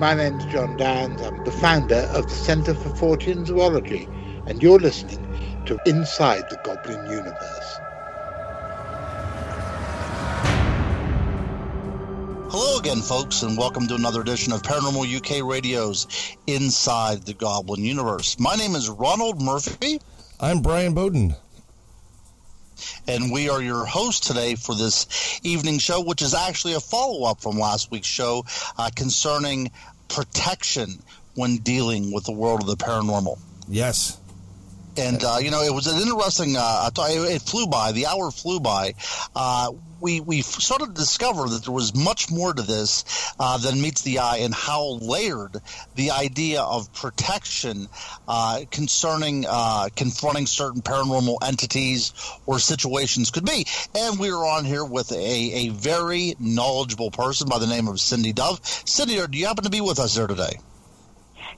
My name's Jon Downes. I'm the founder of the Centre for Fortean Zoology, and you're listening to Inside the Goblin Universe. Hello again, folks, and welcome to another edition of Paranormal UK Radio's Inside the Goblin Universe. My name is Ronald Murphy. I'm Brian Bowden. And we are your host today for this evening show, which is actually a follow up from last week's show uh, concerning protection when dealing with the world of the paranormal. Yes. And, uh, you know, it was an interesting, uh, it flew by, the hour flew by. Uh, we we started to discover that there was much more to this uh, than meets the eye, and how layered the idea of protection uh, concerning uh, confronting certain paranormal entities or situations could be. And we are on here with a, a very knowledgeable person by the name of Cindy Dove. Cindy, do you happen to be with us there today?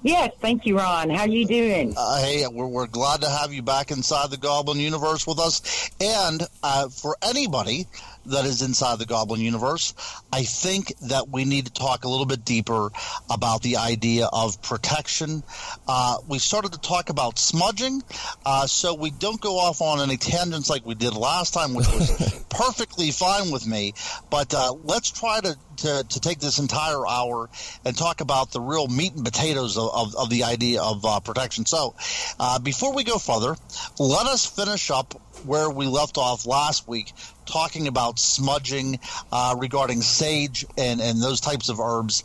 Yes, thank you, Ron. How are you doing? Uh, hey, we're, we're glad to have you back inside the Goblin universe with us. And uh, for anybody that is inside the Goblin universe. I think that we need to talk a little bit deeper about the idea of protection. Uh, we started to talk about smudging, uh, so we don't go off on any tangents like we did last time, which was perfectly fine with me. But uh, let's try to, to, to, take this entire hour and talk about the real meat and potatoes of, of, of the idea of uh, protection. So uh, before we go further, let us finish up where we left off last week, talking about smudging uh, regarding sage and, and those types of herbs.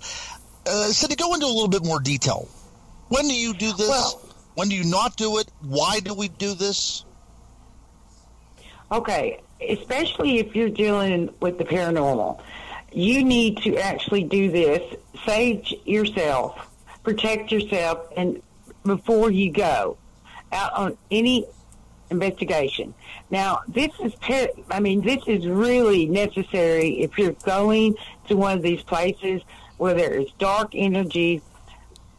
Uh, so to go into a little bit more detail, when do you do this? Well, when do you not do it? Why do we do this? Okay, especially if you're dealing with the paranormal, you need to actually do this. Sage yourself, protect yourself, and before you go out on any investigation. Now, this is, ter- I mean, this is really necessary if you're going to one of these places where there is dark energy,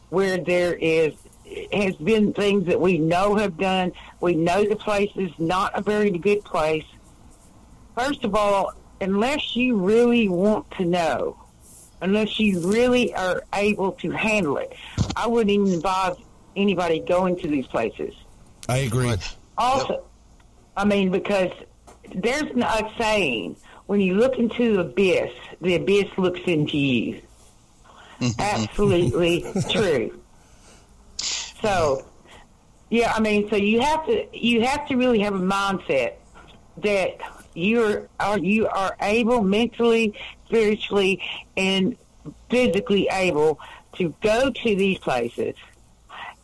where there is has been things that we know have done. We know the place is not a very good place. First of all, unless you really want to know, unless you really are able to handle it, I wouldn't even advise anybody going to these places. I agree. Also, yep. I mean, because there's a saying when you look into the abyss, the abyss looks into you. Mm-hmm. Absolutely true. So, yeah, I mean, so you have to you have to really have a mindset that you're are you are able mentally, spiritually, and physically able to go to these places,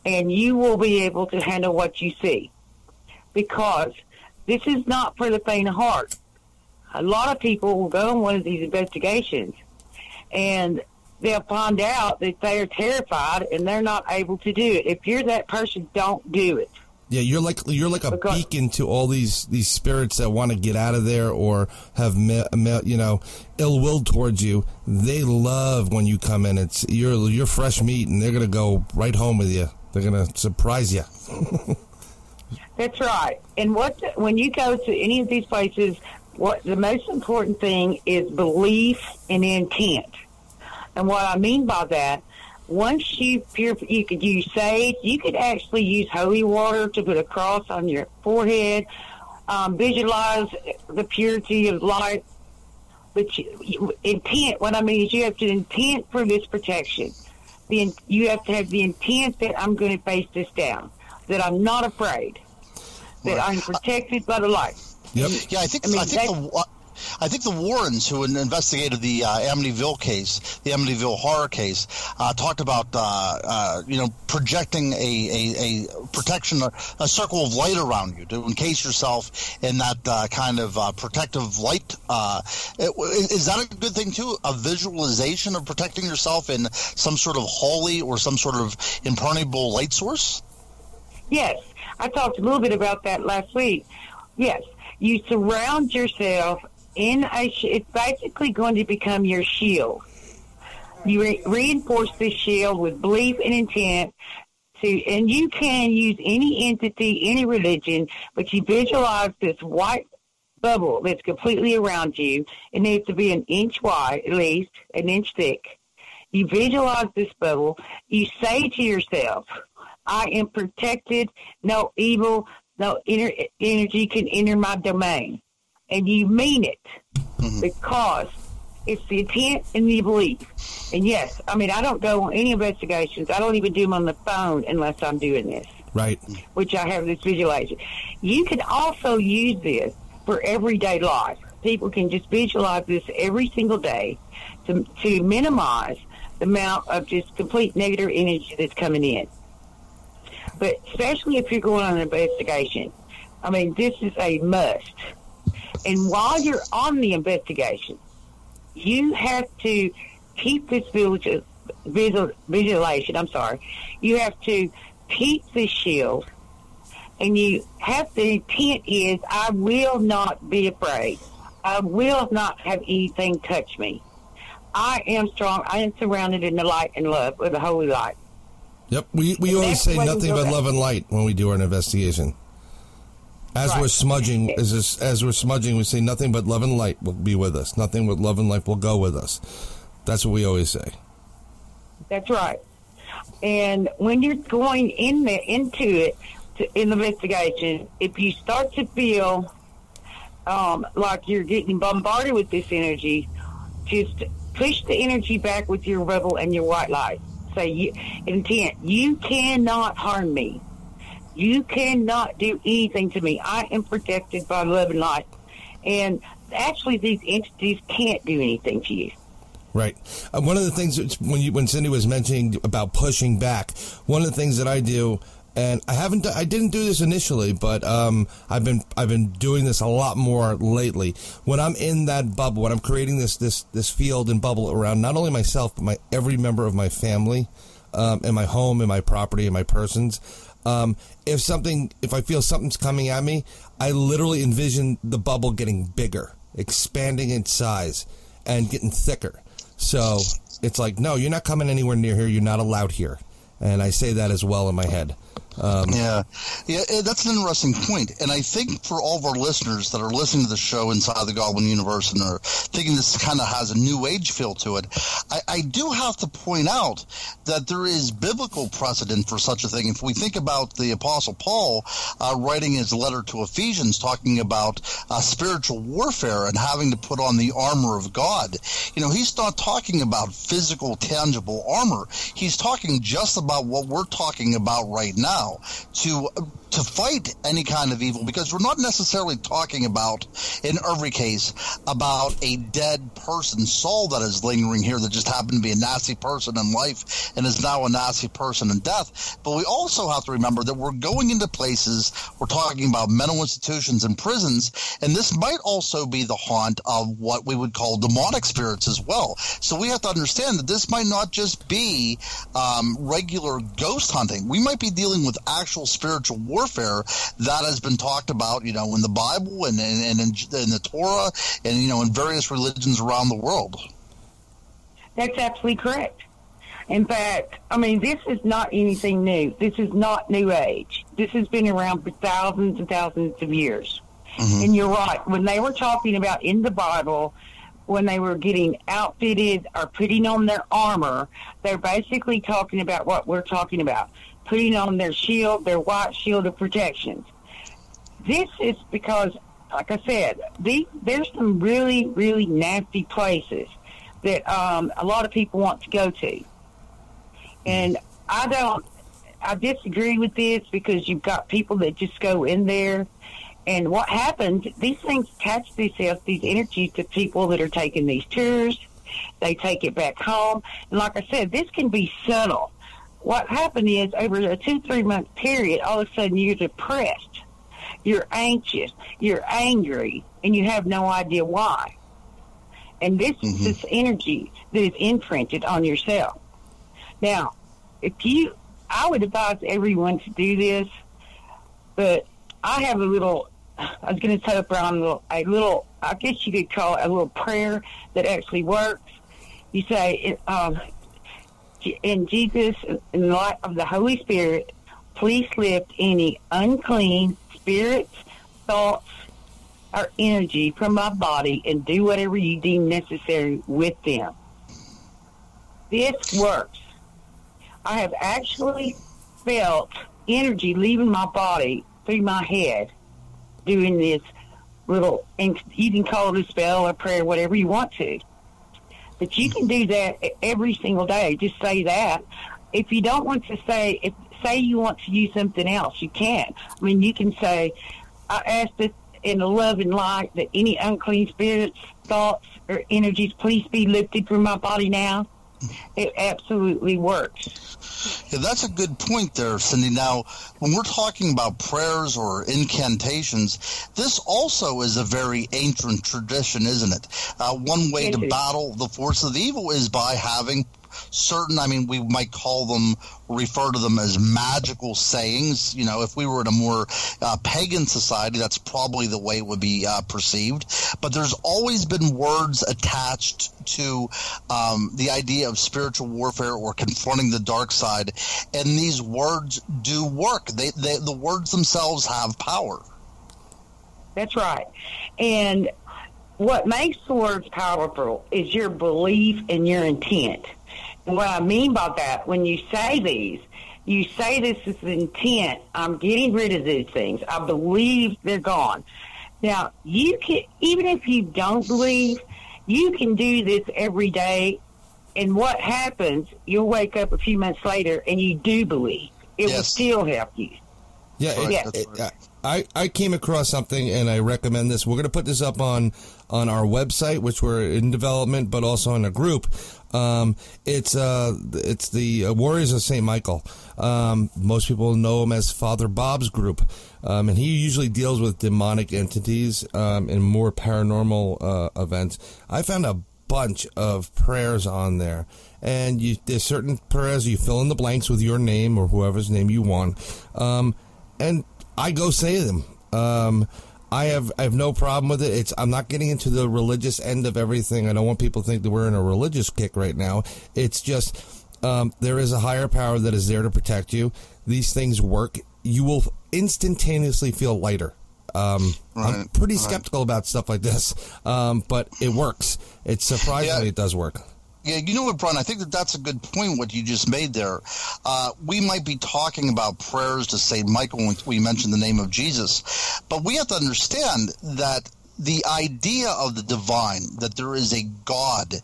and you will be able to handle what you see because this is not for the faint of heart. A lot of people will go on one of these investigations and they'll find out that they are terrified and they're not able to do it. If you're that person, don't do it. Yeah, you're like you're like a because, beacon to all these these spirits that want to get out of there or have me, me, you know ill will towards you. They love when you come in. It's you're you're fresh meat, and they're gonna go right home with you. They're gonna surprise you. That's right. And what when you go to any of these places, what the most important thing is belief and intent. And what I mean by that, once you purify, you could use sage. You could actually use holy water to put a cross on your forehead. Um, visualize the purity of light. But you, intent, what I mean is you have to intent for this protection. The, you have to have the intent that I'm going to face this down, that I'm not afraid that right. I'm protected by the light. Yep. Yeah, I think I, mean, I think the I think the Warrens, who investigated the uh, Amityville case, the Amityville horror case, uh, talked about uh, uh you know projecting a, a, a, protection, a circle of light around you to encase yourself in that uh, kind of uh, protective light. is that a good thing too? A visualization of protecting yourself in some sort of holy or some sort of impermeable light source. Yes, I talked a little bit about that last week. Yes, you surround yourself in a. It's basically going to become your shield. You re- reinforce this shield with belief and intent. To, and you can use any entity, any religion, but you visualize this white bubble that's completely around you. It needs to be an inch wide, at least an inch thick. You visualize this bubble. You say to yourself, I am protected. No evil, no inner energy can enter my domain. And you mean it mm-hmm. because it's the intent and the belief. And yes, I mean, I don't go on any investigations. I don't even do them on the phone unless I'm doing this. Right. Which I have this visualization. You can also use this for everyday life. People can just visualize this every single day to, to minimize the amount of just complete negative energy that's coming in. But especially if you're going on an investigation, I mean, this is a must. And while you're on the investigation, you have to keep this visual, visualization. I'm sorry. You have to keep the shield, and you have the intent is I will not be afraid. I will not have anything touch me. I am strong. I am surrounded in the light and love with the holy light. Yep, we we always say nothing but love and light when we do our investigation. As right. we're smudging, as this, as we're smudging, we say nothing but love and light will be with us. Nothing but love and light will go with us. That's what we always say. That's right. And when you're going in there into it to, in the investigation, if you start to feel um, like you're getting bombarded with this energy, just push the energy back with your rebel and your white light. Say, you, intent, you cannot harm me. You cannot do anything to me. I am protected by love and light. And actually, these entities can't do anything to you. Right. Uh, one of the things when you when Cindy was mentioning about pushing back, one of the things that I do, and I haven't, I didn't do this initially, but um, I've been I've been doing this a lot more lately. When I'm in that bubble, when I'm creating this this this field and bubble around not only myself but my every member of my family, um, and my home and my property and my persons. Um, if something, if I feel something's coming at me, I literally envision the bubble getting bigger, expanding in size, and getting thicker. So it's like, no, you're not coming anywhere near here. You're not allowed here. And I say that as well in my head. Um, yeah, yeah, eh, that's an interesting point, and I think for all of our listeners that are listening to the show inside the Goblin Universe and are thinking this kind of has a new age feel to it, I, I, do have to point out that there is biblical precedent for such a thing. If we think about the Apostle Paul uh, writing his letter to Ephesians, talking about uh, spiritual warfare and having to put on the armor of God, you know, he's not talking about physical, tangible armor. He's talking just about what we're talking about right now now to to fight any kind of evil because we're not necessarily talking about in every case about a dead person's soul that is lingering here that just happened to be a nasty person in life and is now a nasty person in death. But we also have to remember that we're going into places we're talking about mental institutions and prisons and this might also be the haunt of what we would call demonic spirits as well. So we have to understand that this might not just be um, regular ghost hunting. We might be dealing with actual spiritual warfare that has been talked about, you know, in the Bible and, and, and in, in the Torah and, you know, in various religions around the world. That's absolutely correct. In fact, I mean, this is not anything new. This is not New Age. This has been around for thousands and thousands of years. Mm-hmm. And you're right. When they were talking about in the Bible, when they were getting outfitted or putting on their armor, they're basically talking about what we're talking about putting on their shield, their white shield of protection. This is because, like I said, there's some really, really nasty places that um, a lot of people want to go to. And I don't, I disagree with this because you've got people that just go in there. And what happens, these things attach themselves, these energies to people that are taking these tours. They take it back home. And like I said, this can be subtle what happened is over a two, three month period, all of a sudden you're depressed, you're anxious, you're angry, and you have no idea why. And this mm-hmm. is this energy that is imprinted on yourself. Now, if you, I would advise everyone to do this, but I have a little, I was going to set up around a little, a little, I guess you could call it a little prayer that actually works. You say, um, in Jesus, in the light of the Holy Spirit, please lift any unclean spirits, thoughts, or energy from my body and do whatever you deem necessary with them. this works. I have actually felt energy leaving my body through my head doing this little, and you can call it a spell or prayer, whatever you want to. But you can do that every single day. Just say that. If you don't want to say, if say you want to use something else, you can't. I mean, you can say, I ask this in a love and light that any unclean spirits, thoughts, or energies please be lifted from my body now. It absolutely works. Yeah, that's a good point there, Cindy. Now, when we're talking about prayers or incantations, this also is a very ancient tradition, isn't it? Uh, one way to battle the force of evil is by having certain, I mean, we might call them, refer to them as magical sayings. You know, if we were in a more uh, pagan society, that's probably the way it would be uh, perceived. But there's always been words attached to um, the idea of spiritual warfare or confronting the dark side. And these words do work. They, they the words themselves have power. That's right. And what makes the words powerful is your belief and your intent. What I mean by that, when you say these, you say this is intent. I'm getting rid of these things. I believe they're gone. Now, you can, even if you don't believe, you can do this every day. And what happens, you'll wake up a few months later and you do believe. It yes. will still help you. Yeah, it, yes. It, I, I came across something and I recommend this. We're going to put this up on on our website, which we're in development, but also in a group. Um, it's uh, it's the Warriors of Saint Michael. Um, most people know him as Father Bob's group, um, and he usually deals with demonic entities um, and more paranormal uh, events. I found a bunch of prayers on there, and you, there's certain prayers you fill in the blanks with your name or whoever's name you want, um, and I go say them. I have I have no problem with it. It's I'm not getting into the religious end of everything. I don't want people to think that we're in a religious kick right now. It's just um, there is a higher power that is there to protect you. These things work. You will instantaneously feel lighter. Um, right, I'm pretty skeptical right. about stuff like this, um, but it works. It's surprisingly yeah. it does work. Yeah, you know what, Brian? I think that that's a good point. What you just made there. Uh, we might be talking about prayers to Saint Michael when we mention the name of Jesus, but we have to understand that the idea of the divine, that there is a God,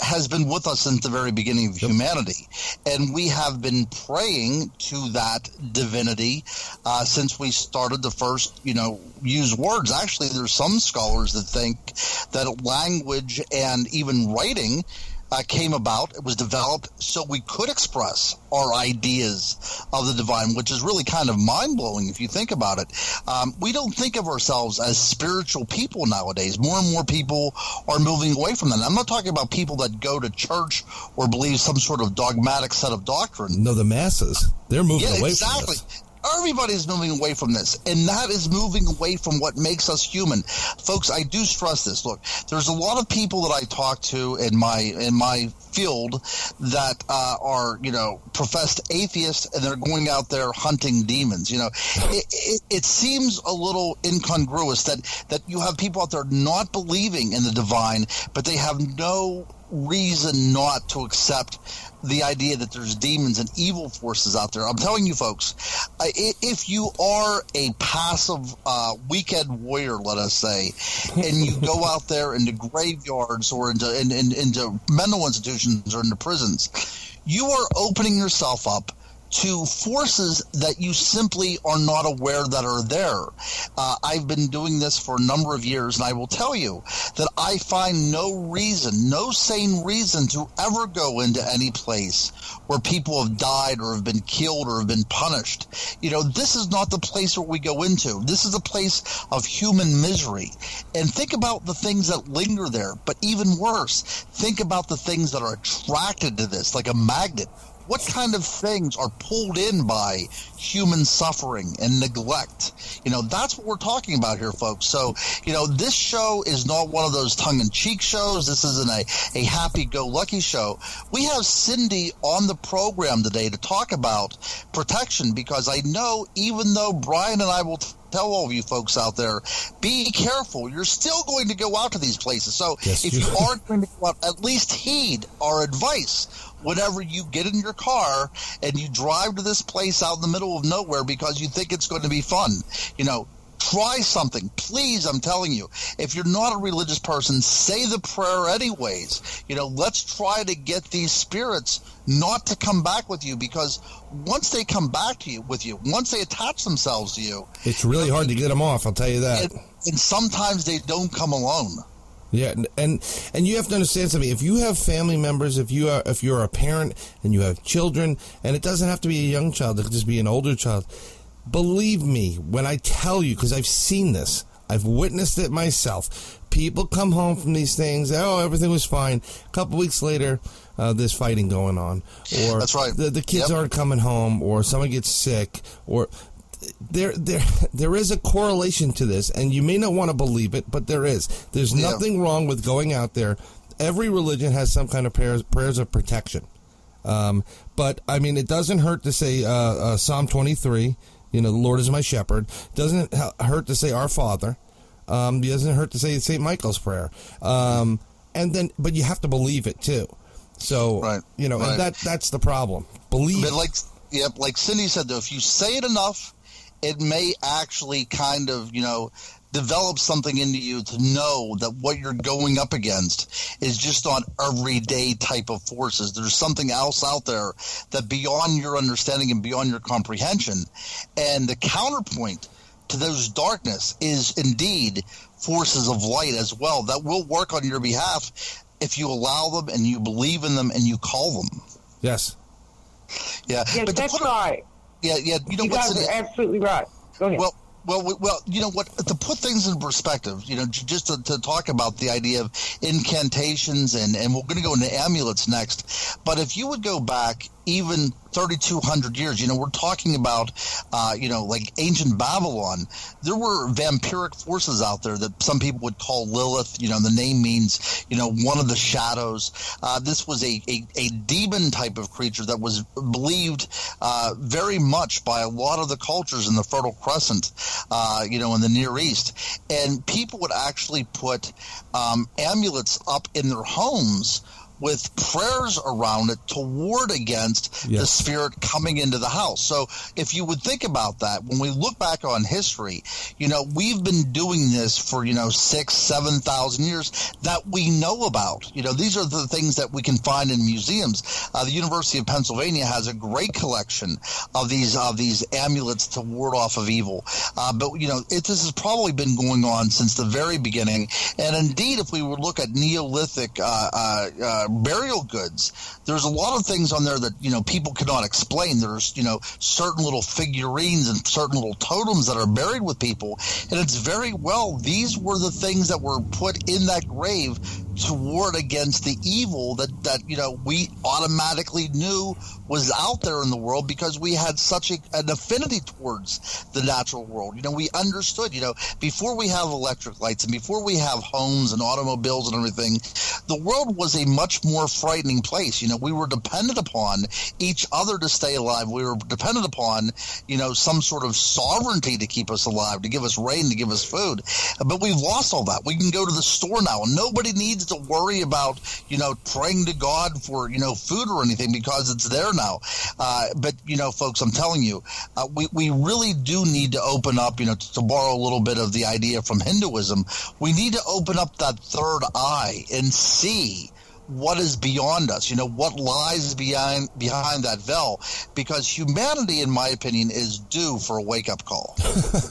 has been with us since the very beginning of humanity. And we have been praying to that divinity uh, since we started to first, you know, use words. Actually, there's some scholars that think that language and even writing uh, came about. It was developed so we could express our ideas of the divine, which is really kind of mind blowing if you think about it. Um, we don't think of ourselves as spiritual people nowadays. More and more people are moving away from that. I'm not talking about people that go to church or believe some sort of dogmatic set of doctrine. No, the masses. They're moving yeah, away exactly. from this. Everybody's moving away from this, and that is moving away from what makes us human, folks. I do stress this. Look, there's a lot of people that I talk to in my in my field that uh, are you know professed atheists, and they're going out there hunting demons. You know, it, it, it seems a little incongruous that that you have people out there not believing in the divine, but they have no reason not to accept the idea that there's demons and evil forces out there. I'm telling you, folks, if you are a passive uh, weekend warrior, let us say, and you go out there into graveyards or into in, in, into mental institutions or into prisons, you are opening yourself up to forces that you simply are not aware that are there. Uh, I've been doing this for a number of years, and I will tell you that I find no reason, no sane reason to ever go into any place where people have died or have been killed or have been punished. You know, this is not the place where we go into. This is a place of human misery. And think about the things that linger there, but even worse, think about the things that are attracted to this, like a magnet what kind of things are pulled in by human suffering and neglect? You know, that's what we're talking about here, folks. So, you know, this show is not one of those tongue in cheek shows. This isn't a, a happy go lucky show. We have Cindy on the program today to talk about protection because I know even though Brian and I will tell all of you folks out there, be careful. You're still going to go out to these places. So Yes, if you are going to go out, at least heed our advice whenever you get in your car and you drive to this place out in the middle of nowhere because you think it's going to be fun. You know, try something. Please, I'm telling you. If you're not a religious person, say the prayer anyways. You know, let's try to get these spirits not to come back with you because once they come back to you with you, once they attach themselves to you, It's really hard to get them off. I'll tell you that. and, and sometimes they don't come alone. Yeah, and- and you have to understand something. If you have family members, if you are if you're a parent and you have children, and it doesn't have to be a young child, it could just be an older child. Believe me when I tell you, because I've seen this, I've witnessed it myself. People come home from these things. Oh, everything was fine. A couple weeks later, uh, there's fighting going on, or That's right. The, the kids Yep. aren't coming home, or someone gets sick, or there there there is a correlation to this and you may not want to believe it but there is. There's Yeah. nothing wrong with going out there. Every religion has some kind of prayers prayers of protection. Um, but i mean it doesn't hurt to say uh, uh, psalm 23 you know the lord is my shepherd. Doesn't hurt to say our father. Um, it doesn't hurt to say st michael's prayer. Um, and then but you have to believe it too. So Right, you know right. and that that's the problem. Believe But like, yep, like Cindy said, though, if you say it enough, it may actually kind of, you know, develop something into you to know that what you're going up against is just not everyday type of forces. There's something else out there that beyond your understanding and beyond your comprehension. And the counterpoint to those darkness is indeed forces of light as well that will work on your behalf if you allow them and you believe in them and you call them. yes Yeah, Yes, but that's put right. Yeah, yeah. You know You what's guys are absolutely right. Go ahead. Well, well, well. You know what? To put things in perspective, you know, just to, to talk about the idea of incantations and and we're going to go into amulets next. But if you would go back even 3,200 years, you know, we're talking about, uh, you know, like ancient Babylon. There were vampiric forces out there that some people would call Lilith. You know, the name means, you know, one of the shadows. Uh, this was a, a, a demon type of creature that was believed uh, very much by a lot of the cultures in the Fertile Crescent, uh, you know, in the Near East. And people would actually put um, amulets up in their homes with prayers around it to ward against the spirit coming into the house. So if you would think about that, when we look back on history, you know, we've been doing this for, you know, six, seven thousand years that we know about. You know, these are the things that we can find in museums. Uh, the University of Pennsylvania has a great collection of these of these amulets to ward off of evil. Uh, but you know, it, this has probably been going on since the very beginning. And indeed, if we would look at Neolithic uh, burial goods, there's a lot of things on there that you know people cannot explain. There's you know certain little figurines and certain little totems that are buried with people, and it's very well these were the things that were put in that grave to ward against the evil that that you know we automatically knew was out there in the world because we had such a, an affinity towards the natural world. You know, we understood. You know, before we have electric lights and before we have homes and automobiles and everything, the world was a much more frightening place. You know, we were dependent upon each other to stay alive. We were dependent upon, you know, some sort of sovereignty to keep us alive, to give us rain, to give us food. But we've lost all that. We can go to the store now, and nobody needs to worry about, you know, praying to God for, you know, food or anything because it's there now. Uh, but, you know, folks, I'm telling you, uh, we, we really do need to open up, you know, to, to borrow a little bit of the idea from Hinduism. We need to open up that third eye and see what is beyond us you know what lies behind behind that veil because humanity in my opinion is due for a wake-up call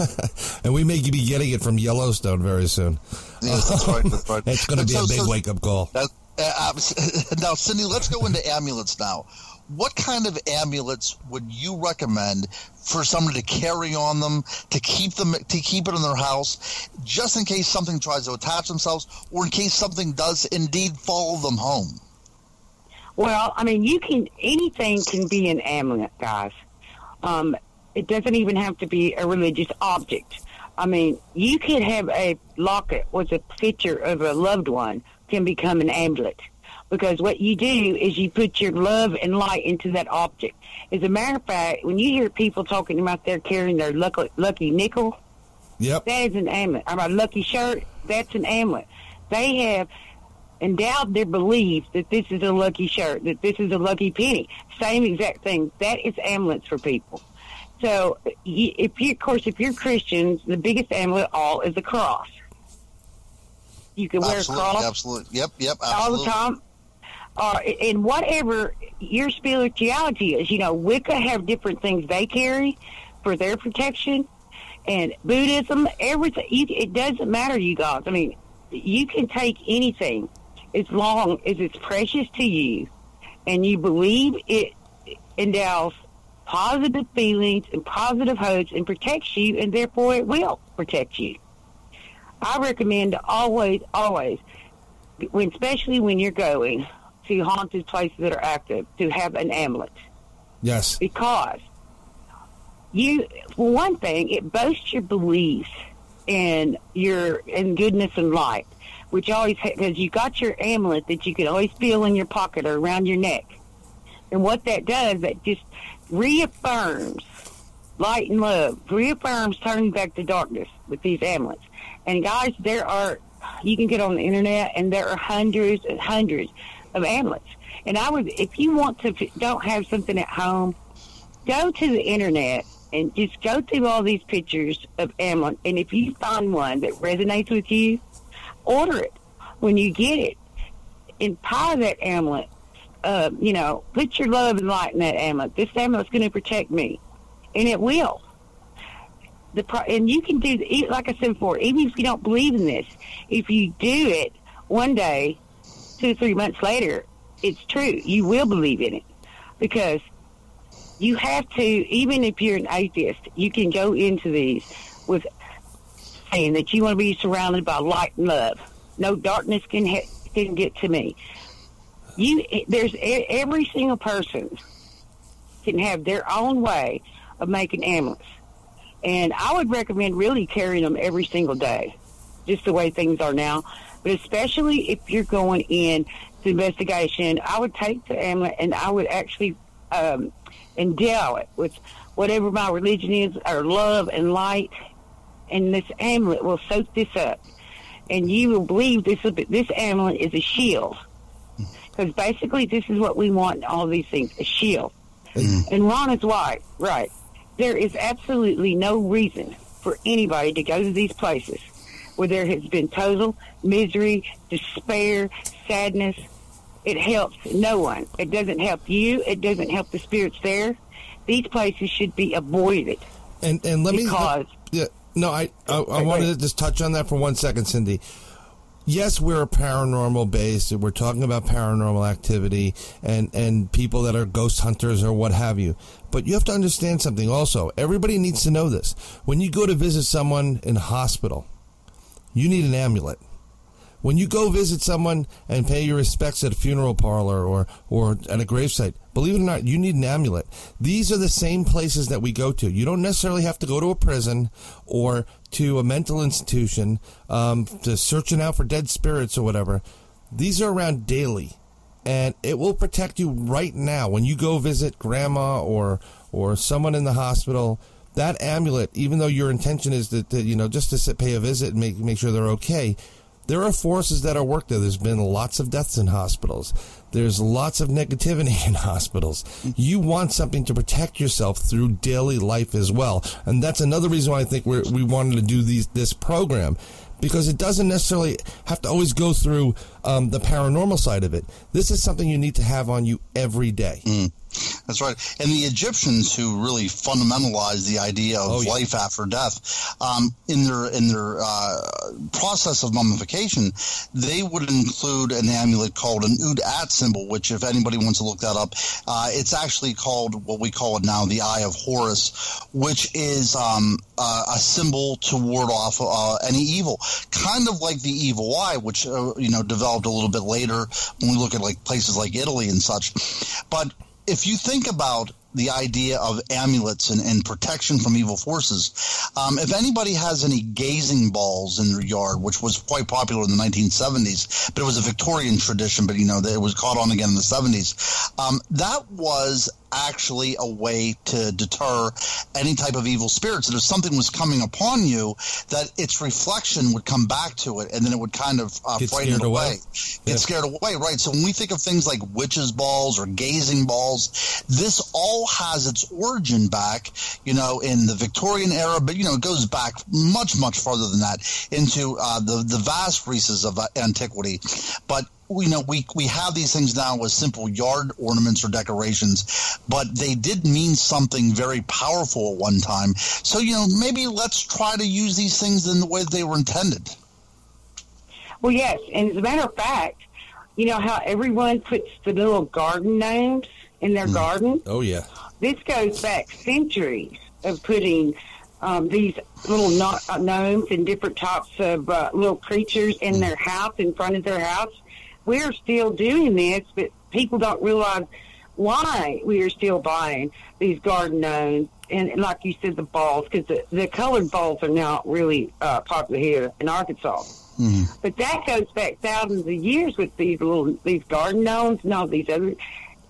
and we may be getting it from Yellowstone very soon. Yes that's right that's right It's going to be so- a big so- wake up call. that, uh, now cindy let's go into amulets now what kind of amulets would you recommend for someone to carry on them to keep them to keep it in their house just in case something tries to attach themselves or in case something does indeed follow them home Well, I mean, you can anything can be an amulet, guys. Um, it doesn't even have to be a religious object. I mean, you could have a locket with a picture of a loved one can become an amulet. Because what you do is you put your love and light into that object. As a matter of fact, when you hear people talking about they're carrying their lucky, lucky nickel, Yep. That is an amulet. Or a lucky shirt, that's an amulet. They have endowed their belief that this is a lucky shirt, that this is a lucky penny. Same exact thing. That is amulets for people. So, if you, of course, if you're Christians, the biggest amulet all is the cross. You can wear absolutely, a cross. Absolutely. Yep. Yep. All the time. Or in whatever your spirituality is, you know, Wicca have different things they carry for their protection, and Buddhism, everything. You, it doesn't matter, you guys. I mean, you can take anything as long as it's precious to you, and you believe it endows positive feelings and positive hopes and protects you, and therefore it will protect you. I recommend to always, always, when especially when you're going to haunted places that are active, to have an amulet Yes. because you, for one thing, it boasts your belief in your in goodness and light, which always because you got your amulet that you can always feel in your pocket or around your neck, and what that does, that just reaffirms light and love, reaffirms turning back to darkness with these amulets. And guys, there are you can get on the internet, and there are hundreds and hundreds of amulets. And I would, if you want to, don't have something at home, go to the internet and just go through all these pictures of amulet. And if you find one that resonates with you, order it. When you get it, and tie that amulet. Uh, you know, put your love and light in that amulet. This amulet's going to protect me, and it will. The pro- and you can do like I said before. Even if you don't believe in this, if you do it one day, two three months later, it's true. You will believe in it because you have to. Even if you're an atheist, you can go into these with saying that you want to be surrounded by light and love. No darkness can ha- can get to me. You there's every single person can have their own way of making amulets, and I would recommend really carrying them every single day, just the way things are now. But especially if you're going in to investigation, I would take the amulet and I would actually um, endow it with whatever my religion is, or love and light, and this amulet will soak this up, and you will believe this this amulet is a shield, because basically this is what we want in all these things: a shield. Mm. And Ron is right. Right. There is absolutely no reason for anybody to go to these places where there has been total misery, despair, sadness. It helps no one. It doesn't help you. It doesn't help the spirits there. These places should be avoided. And and let me Because- yeah no I I, I wanted to just touch on that for one second, Cindy. Yes, we're a paranormal base. We're talking about paranormal activity and and people that are ghost hunters or what have you. But you have to understand something also. Everybody needs to know this. When you go to visit someone in hospital, you need an amulet. When you go visit someone and pay your respects at a funeral parlor or, or at a gravesite, believe it or not, you need an amulet. These are the same places that we go to. You don't necessarily have to go to a prison or to a mental institution um, to searching out for dead spirits or whatever. These are around daily, and it will protect you right now when you go visit grandma or or someone in the hospital. That amulet, even though your intention is that, you know just to sit, pay a visit and make make sure they're okay, there are forces that are worked there. There's been lots of deaths in hospitals. There's lots of negativity in hospitals. You want something to protect yourself through daily life as well, and that's another reason why I think we wanted to do these this program because it doesn't necessarily have to always go through um, the paranormal side of it. This is something you need to have on you every day. That's right. And the Egyptians, who really fundamentalized the idea of Oh, yeah. life after death, um, in their in their uh, process of mummification, they would include an amulet called an Udjat symbol. Which, if anybody wants to look that up, uh, it's actually called what we call it now, the Eye of Horus, which is um, uh, a symbol to ward off uh, any evil, kind of like the evil eye, which uh, you know developed a little bit later when we look at like places like Italy and such. But if you think about the idea of amulets and, and protection from evil forces, um, if anybody has any gazing balls in their yard, which was quite popular in the 1970s, but it was a Victorian tradition, but you know, it was caught on again in the 70s, um, that was actually a way to deter any type of evil spirits. And if something was coming upon you, that its reflection would come back to it, and then it would kind of uh, frighten it away, away. get scared away. Right. So when we think of things like witches' balls or gazing balls, this all has its origin back, you know, in the Victorian era, but you know, it goes back much, much farther than that into uh, the the vast recesses of uh, antiquity. But you know, we, we have these things now as simple yard ornaments or decorations, but they did mean something very powerful at one time. So, you know, maybe let's try to use these things in the way they were intended. Well, yes. And as a matter of fact, you know how everyone puts the little garden gnomes in their mm. garden? Oh, yeah. This goes back centuries of putting um, these little gnomes and different types of uh, little creatures in mm. their house, in front of their house we're still doing this, but people don't realize why we are still buying these garden gnomes and, like you said, the balls because the, the colored balls are now really uh, popular here in Arkansas. Mm. But that goes back thousands of years with these little these garden gnomes and all these other.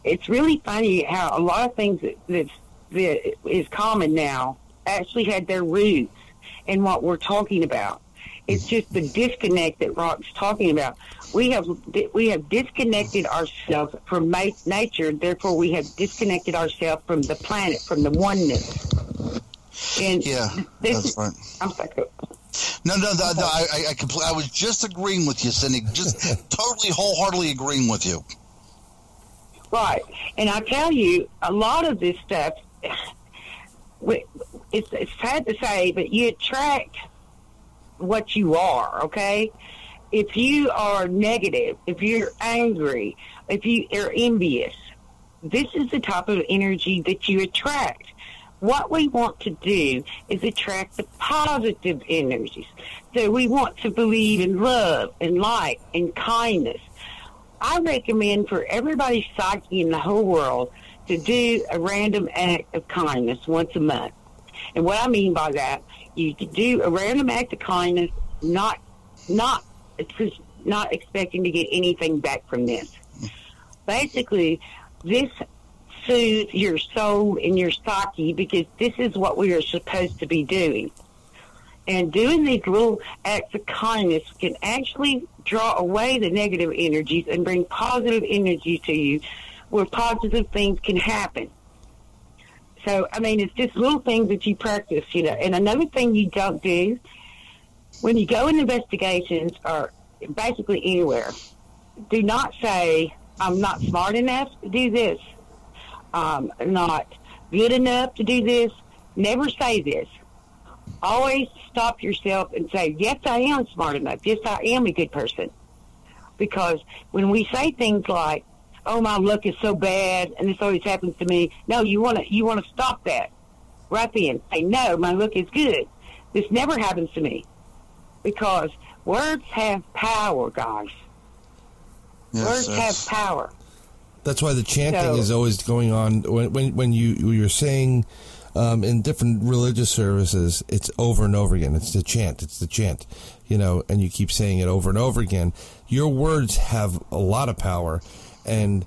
It's really funny how a lot of things that that's, that is common now actually had their roots in what we're talking about. It's just the disconnect that Rock's talking about. We have we have disconnected ourselves from nature. Therefore, we have disconnected ourselves from the planet, from the oneness. And yeah, that's right. I'm sorry. No, no, no, no I, I, I, I was just agreeing with you, Cindy. Just totally, wholeheartedly agreeing with you. Right, and I tell you, a lot of this stuff. It's, it's sad to say, but you attract what you are, okay? If you are negative, if you're angry, if you are envious, this is the type of energy that you attract. What we want to do is attract the positive energies. So we want to believe in love and light and kindness. I recommend for everybody's psyche in the whole world to do a random act of kindness once a month. And what I mean by that you do a random act of kindness, not not not expecting to get anything back from this. Basically, this soothes your soul and your psyche because this is what we are supposed to be doing. And doing these little acts of kindness can actually draw away the negative energies and bring positive energy to you where positive things can happen. So, I mean, it's just little things that you practice, you know. And another thing you don't do when you go in investigations or basically anywhere, do not say, I'm not smart enough to do this. I'm not good enough to do this. Never say this. Always stop yourself and say, Yes, I am smart enough. Yes, I am a good person. Because when we say things like, oh my luck is so bad and this always happens to me. No, you want to you want to stop that right then. Say no, my luck is good. This never happens to me because words have power, guys. Yes, words have power. That's why the chanting so, is always going on when when when you when you're saying. Um, in different religious services, it's over and over again. It's the chant. It's the chant, you know, and you keep saying it over and over again. Your words have a lot of power, and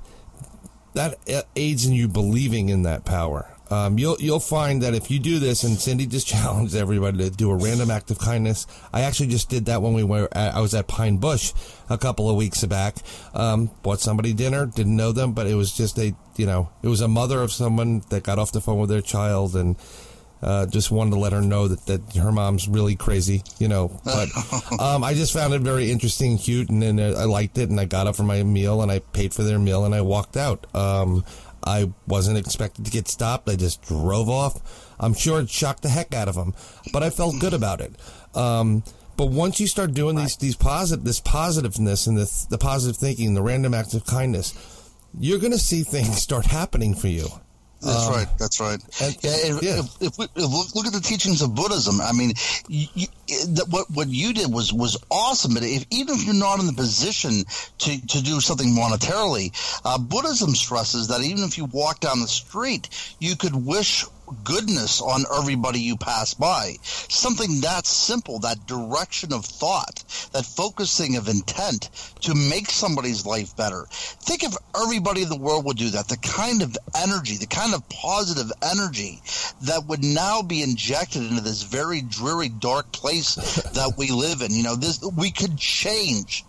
that aids in you believing in that power. Um, you'll you'll find that if you do this, and Cindy just challenged everybody to do a random act of kindness. I actually just did that when we were. At, I was at Pine Bush a couple of weeks back. Um, bought somebody dinner. Didn't know them, but it was just a you know it was a mother of someone that got off the phone with their child and uh, just wanted to let her know that, that her mom's really crazy, you know. But um, I just found it very interesting cute, and then I liked it, and I got up for my meal, and I paid for their meal, and I walked out. Um, I wasn't expected to get stopped. I just drove off. I'm sure it shocked the heck out of them, but I felt good about it. Um, but once you start doing these these positive this positiveness and this the positive thinking, the random acts of kindness, you're going to see things start happening for you. That's um, right. That's right. And, yeah, if, yeah. If, if, we, if look at the teachings of Buddhism, I mean, you, you, what what you did was was awesome. But if, even if you're not in the position to, to do something monetarily, uh, Buddhism stresses that even if you walk down the street, you could wish goodness on everybody you pass by. Something that simple, that direction of thought, that focusing of intent to make somebody's life better. Think if everybody in the world would do that, the kind of energy, the kind of positive energy that would now be injected into this very dreary, dark place that we live in. You know, this we could change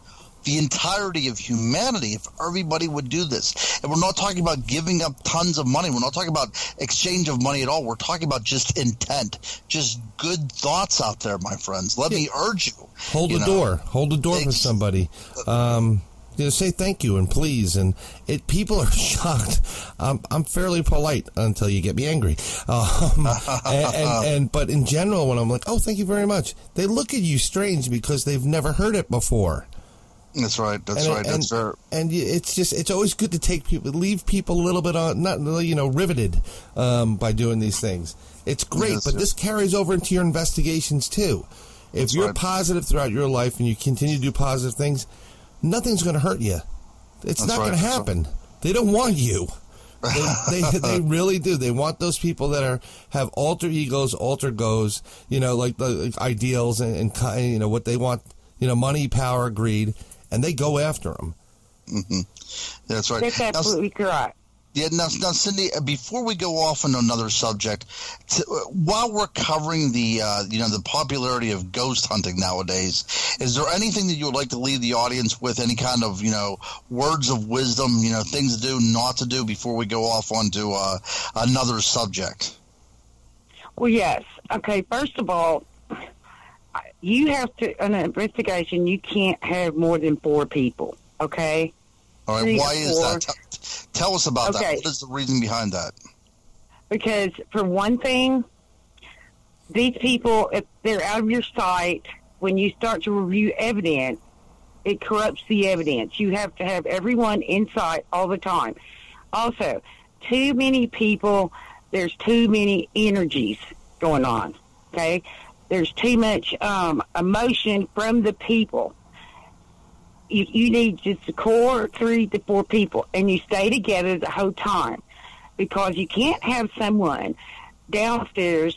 the entirety of humanity if everybody would do this. And we're not talking about giving up tons of money. We're not talking about exchange of money at all. We're talking about just intent, just good thoughts out there, my friends. Let me urge you. Hold you the know, door. Hold the door for somebody. Um, you know, say thank you and please. And it, people are shocked. Um, I'm fairly polite until you get me angry. Um, and, and, and, but in general, when I'm like, oh, thank you very much, they look at you strange because they've never heard it before. That's right. That's and, right. And, that's fair. And it's just it's always good to take people, leave people a little bit on, not you know, riveted um, by doing these things. It's great, yes, but yes. this carries over into your investigations too. If that's you're right. positive throughout your life and you continue to do positive things, nothing's going to hurt you. It's that's not right. going to happen. Right. They don't want you. they, they, they really do. They want those people that are have alter egos, alter goes. You know, like the ideals and, and you know what they want. You know, money, power, greed and they go after them. Mm-hmm. That's right. That's absolutely now, correct. Yeah, now, now, Cindy, uh, before we go off on another subject, to, uh, while we're covering the uh, you know the popularity of ghost hunting nowadays, is there anything that you would like to leave the audience with? Any kind of you know words of wisdom, you know things to do, not to do, before we go off onto uh, another subject? Well, yes. Okay. First of all, you have to an investigation. You can't have more than four people. Okay. All right. Three why is that? T- tell us about okay. that. What is the reason behind that? Because for one thing, these people, if they're out of your sight, when you start to review evidence, it corrupts the evidence. You have to have everyone in sight all the time. Also, too many people, there's too many energies going on. Okay? There's too much um, emotion from the people. You, you need just the core three to four people, and you stay together the whole time because you can't have someone downstairs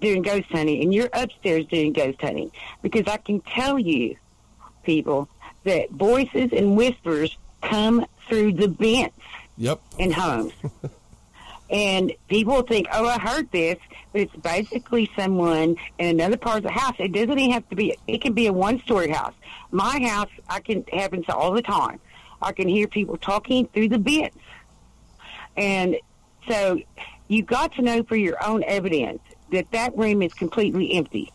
doing ghost hunting and you're upstairs doing ghost hunting because I can tell you, people, that voices and whispers come through the vents yep. in homes. and people think, oh, I heard this, but it's basically someone in another part of the house. It doesn't even have to be. It can be a one-story house. My house, I can happens all the time. I can hear people talking through the vents, and so you got to know for your own evidence that that room is completely empty.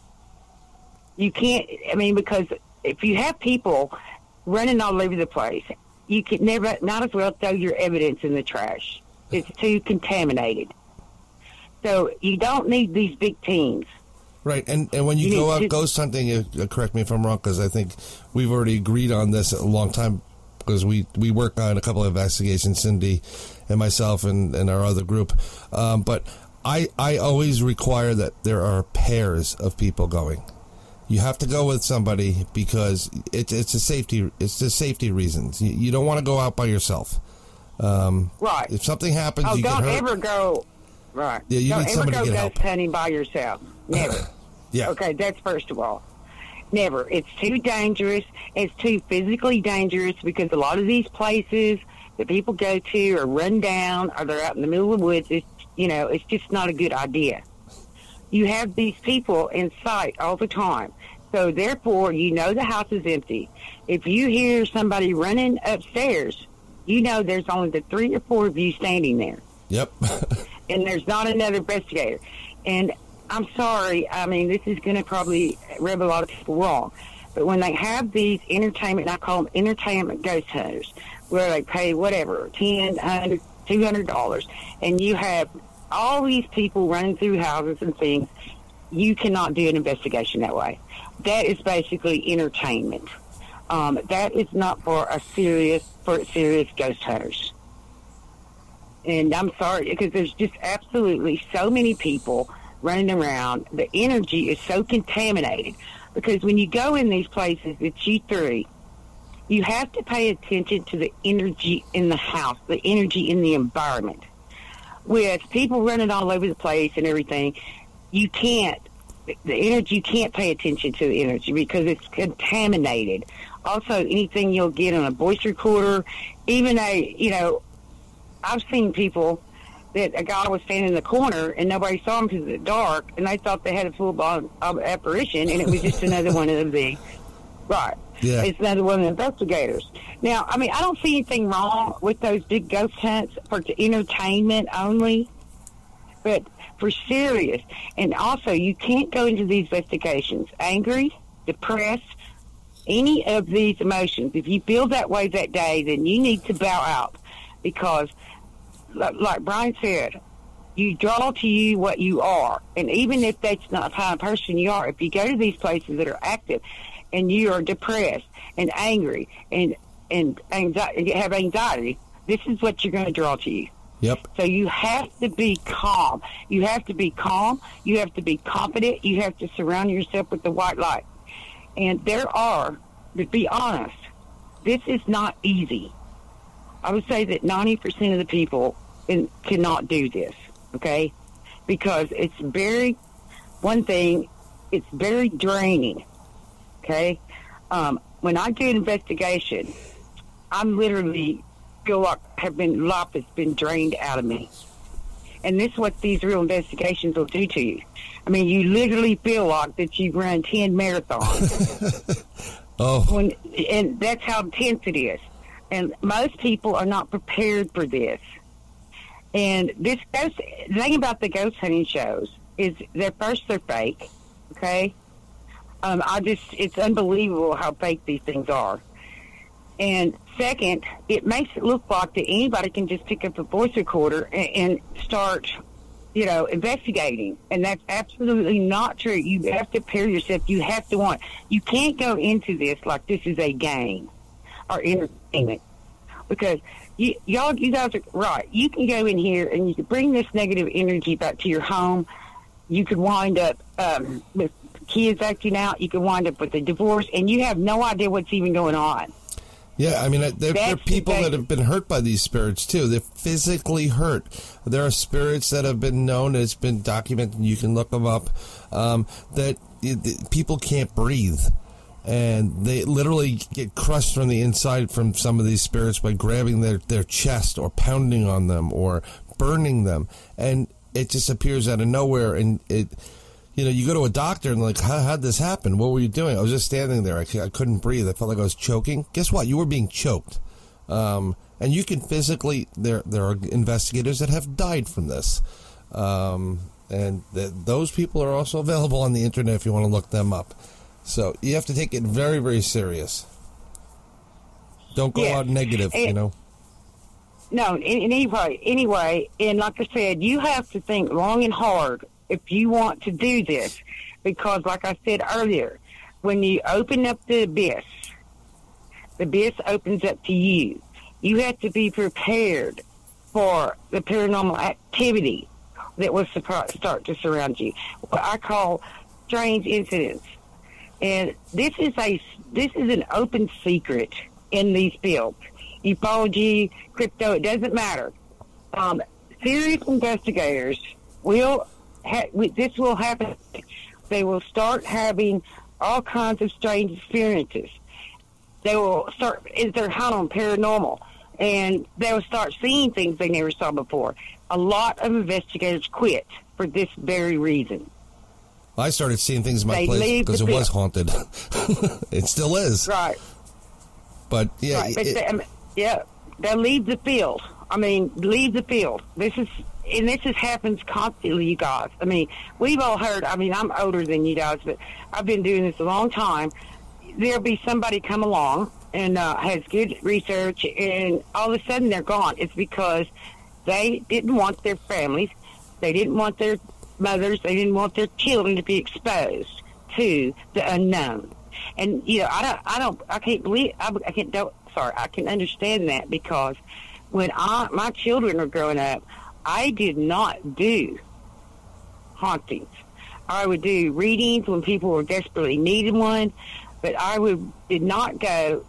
You can't. I mean, because if you have people running all over the place, you could never, not as well throw your evidence in the trash. It's too contaminated. So you don't need these big teams. Right, and and when you, you go out to, ghost hunting, uh, correct me if I'm wrong, because I think we've already agreed on this a long time. Because we we work on a couple of investigations, Cindy and myself and, and our other group. Um, but I I always require that there are pairs of people going. You have to go with somebody because it's it's a safety it's the safety reasons. You, you don't want to go out by yourself. Um, right. If something happens, oh, you don't ever go Right. Yeah, you Don't need somebody ever go ghost hunting by yourself. Never. yeah. Okay, that's first of all. Never. It's too dangerous. It's too physically dangerous because a lot of these places that people go to are run down or they're out in the middle of the woods. It's, you know, it's just not a good idea. You have these people in sight all the time. So therefore, you know the house is empty. If you hear somebody running upstairs, you know there's only the three or four of you standing there. Yep. and there's not another investigator. And I'm sorry, I mean, this is going to probably rub a lot of people wrong, but when they have these entertainment, I call them entertainment ghost hunters, where they pay whatever, ten, hundred, two hundred dollars, and you have all these people running through houses and things, you cannot do an investigation that way. That is basically entertainment. Um, that is not for a serious for serious ghost hunters. And I'm sorry because there's just absolutely so many people running around. The energy is so contaminated because when you go in these places with G3, you have to pay attention to the energy in the house, the energy in the environment. with people running all over the place and everything, you can't the energy you can't pay attention to the energy because it's contaminated. Also, anything you'll get on a voice recorder, even a you know, I've seen people that a guy was standing in the corner and nobody saw him because it's dark, and they thought they had a full blown apparition, and it was just another one of the right. Yeah. It's another one of the investigators. Now, I mean, I don't see anything wrong with those big ghost hunts for entertainment only, but for serious. And also, you can't go into these investigations angry, depressed, any of these emotions. If you feel that way that day, then you need to bow out because, like Brian said, you draw to you what you are. And even if that's not the kind of person you are, if you go to these places that are active and you are depressed and angry and and anxiety, have anxiety, this is what you're going to draw to you. Yep. So you have to be calm. You have to be calm. You have to be confident. You have to surround yourself with the white light. And there are, to be honest, this is not easy. I would say that 90% of the people in, cannot do this, okay? Because it's very, one thing, it's very draining, okay? Um, when I do an investigation, I'm literally feel like have been life has been drained out of me. And this is what these real investigations will do to you. I mean, you literally feel like that you've run ten marathons. oh, when, and that's how intense it is. And most people are not prepared for this. And this ghost the thing about the ghost hunting shows is they're first they're fake, okay. Um, I just it's unbelievable how fake these things are. And second, it makes it look like that anybody can just pick up a voice recorder and, and start, you know, investigating. And that's absolutely not true. You have to prepare yourself. You have to want. You can't go into this like this is a game or entertainment because you, y'all, you guys are right. You can go in here and you can bring this negative energy back to your home. You could wind up um, with kids acting out. You could wind up with a divorce, and you have no idea what's even going on. Yeah, I mean, there, there are people that have been hurt by these spirits too. They're physically hurt. There are spirits that have been known, it's been documented, you can look them up, um, that it, people can't breathe. And they literally get crushed from the inside from some of these spirits by grabbing their, their chest or pounding on them or burning them. And it just appears out of nowhere and it you know, you go to a doctor and like, how how'd this happen? What were you doing? I was just standing there. I, I couldn't breathe. I felt like I was choking. Guess what? You were being choked. Um, and you can physically, there, there are investigators that have died from this. Um, and th- those people are also available on the internet if you want to look them up. So you have to take it very, very serious. Don't go Yeah. out negative, And- you know. No, in, in anyway, anyway, and like I said, you have to think long and hard if you want to do this, because like I said earlier, when you open up the abyss, the abyss opens up to you. You have to be prepared for the paranormal activity that will start to surround you. What I call strange incidents, and this is a this is an open secret in these fields. Ufology, crypto, it doesn't matter. Um, serious investigators will ha- we- this will happen. They will start having all kinds of strange experiences. They will start is their on paranormal, and they will start seeing things they never saw before. A lot of investigators quit for this very reason. I started seeing things in my They place because it was haunted. it still is. Right. But yeah, right. But it- they, I mean, yeah, they leave the field. I mean, leave the field. This is and this is happens constantly, you guys. I mean, we've all heard. I mean, I'm older than you guys, but I've been doing this a long time. There'll be somebody come along and uh, has good research, and all of a sudden they're gone. It's because they didn't want their families, they didn't want their mothers, they didn't want their children to be exposed to the unknown. And you know, I don't, I don't, I can't believe, I, I can't, don't, sorry, I can understand that because when I, my children were growing up, I did not do hauntings. I would do readings when people were desperately needing one, but I would did not go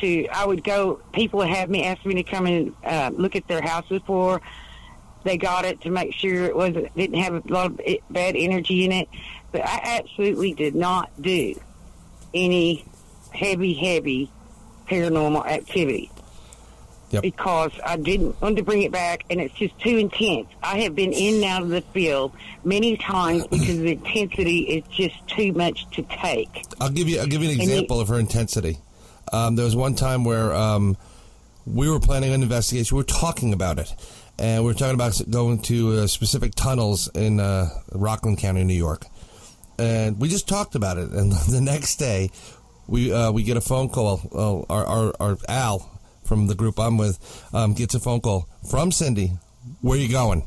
to. I would go. People would have me ask me to come and uh, look at their house before, they got it to make sure it wasn't didn't have a lot of bad energy in it. But I absolutely did not do any heavy, heavy paranormal activity. Yep. Because I didn't want to bring it back, and it's just too intense. I have been in and out of the field many times because the intensity is just too much to take. I'll give you. I'll give you an example of her intensity. Um, there was one time where um, we were planning an investigation. We were talking about it, and we were talking about going to uh, specific tunnels in uh, Rockland County, New York. And we just talked about it. And the next day, we uh, we get a phone call. Oh, our, our, our Al from the group I'm with um, gets a phone call from Cindy. Where are you going?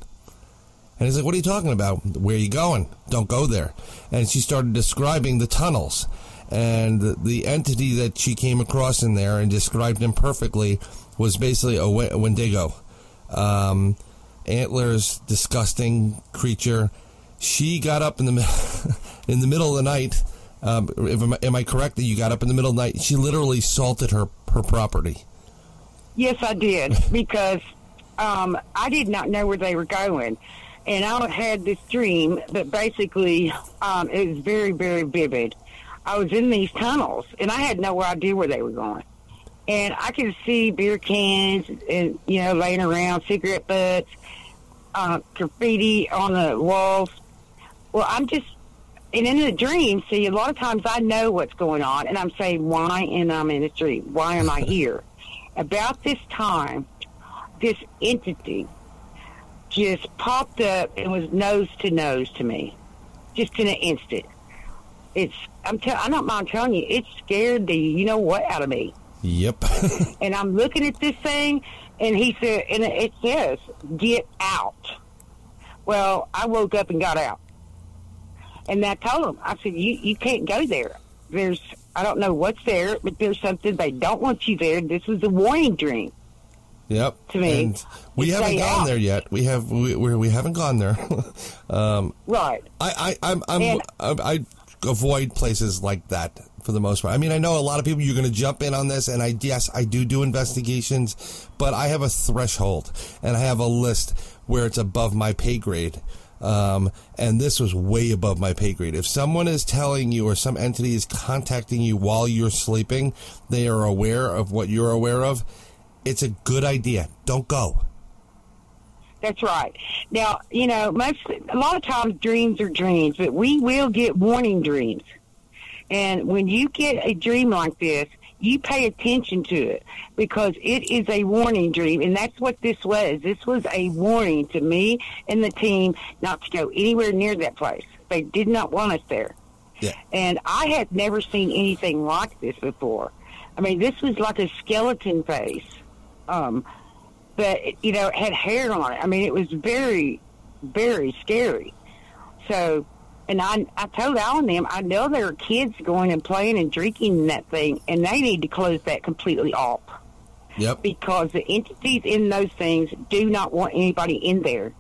And he's like, "What are you talking about? Where are you going? Don't go there." And she started describing the tunnels and the, the entity that she came across in there and described him perfectly was basically a, Wendigo. Um, antlers, disgusting creature. She got up in the in the middle of the night. Um, if, am I correct that you got up in the middle of the night? She literally salted her her property. Yes, I did because um, I did not know where they were going, and I had this dream that basically um, it was very very vivid. I was in these tunnels, and I had no idea where they were going. And I could see beer cans and you know laying around, cigarette butts, uh, graffiti on the walls. Well, I'm just and in a dream. See, a lot of times I know what's going on, and I'm saying, "Why am I in this dream? Why am I here?" About this time, this entity just popped up and was nose to nose to me, just in an instant. It's I'm tell I don't mind telling you, it scared the you know what out of me. Yep. and I'm looking at this thing, and he said, and it says, "Get out." Well, I woke up and got out, and I told him, I said, "You you can't go there. There's I don't know what's there, but there's something they don't want you there. This was a warning dream." Yep. To me, and we haven't gone out. there yet. We have we we, we haven't gone there. um, right. I I I'm, I'm And- I, I avoid places like that for the most part. I mean, I know a lot of people you're going to jump in on this, and I yes, I do do investigations, but I have a threshold and I have a list where it's above my pay grade. Um, and this was way above my pay grade. If someone is telling you or some entity is contacting you while you're sleeping, they are aware of what you're aware of. It's a good idea. Don't go. That's right. Now, you know, most a lot of times dreams are dreams, but we will get warning dreams. And when you get a dream like this, you pay attention to it because it is a warning dream, and that's what this was. This was a warning to me and the team not to go anywhere near that place. They did not want us there. Yeah. And I had never seen anything like this before. I mean, this was like a skeleton face. Um, but you know, it had hair on it. I mean, it was very, very scary. So, and I, I told Al and them, I know there are kids going and playing and drinking in that thing, and they need to close that completely off Yep. because the entities in those things do not want anybody in there.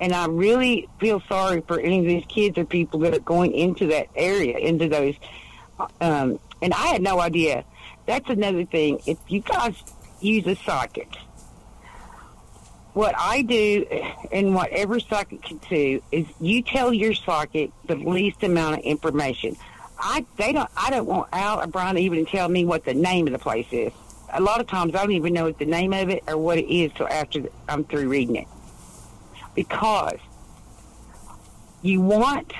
And I really feel sorry for any of these kids or people that are going into that area, into those. Um, and I had no idea. That's another thing. If you guys use a psychic, what I do and what every psychic can do is you tell your psychic the least amount of information. I they don't I don't want Al or Brian to even tell me what the name of the place is. A lot of times I don't even know what the name of it or what it is till after I'm through reading it. Because you want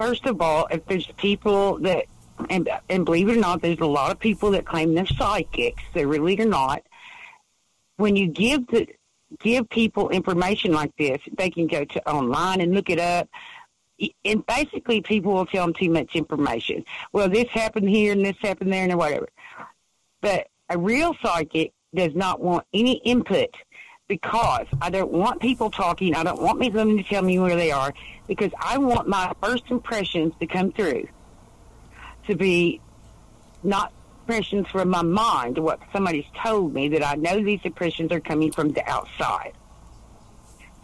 first of all, if there's people that and and believe it or not, there's a lot of people that claim they're psychics, they really not. When you give the give people information like this, they can go to online and look it up. And basically, people will tell them too much information. Well, this happened here and this happened there and whatever. But a real psychic does not want any input because I don't want people talking. I don't want me them to tell me where they are because I want my first impressions to come through to be not impressions from my mind, what somebody's told me, that I know these impressions are coming from the outside.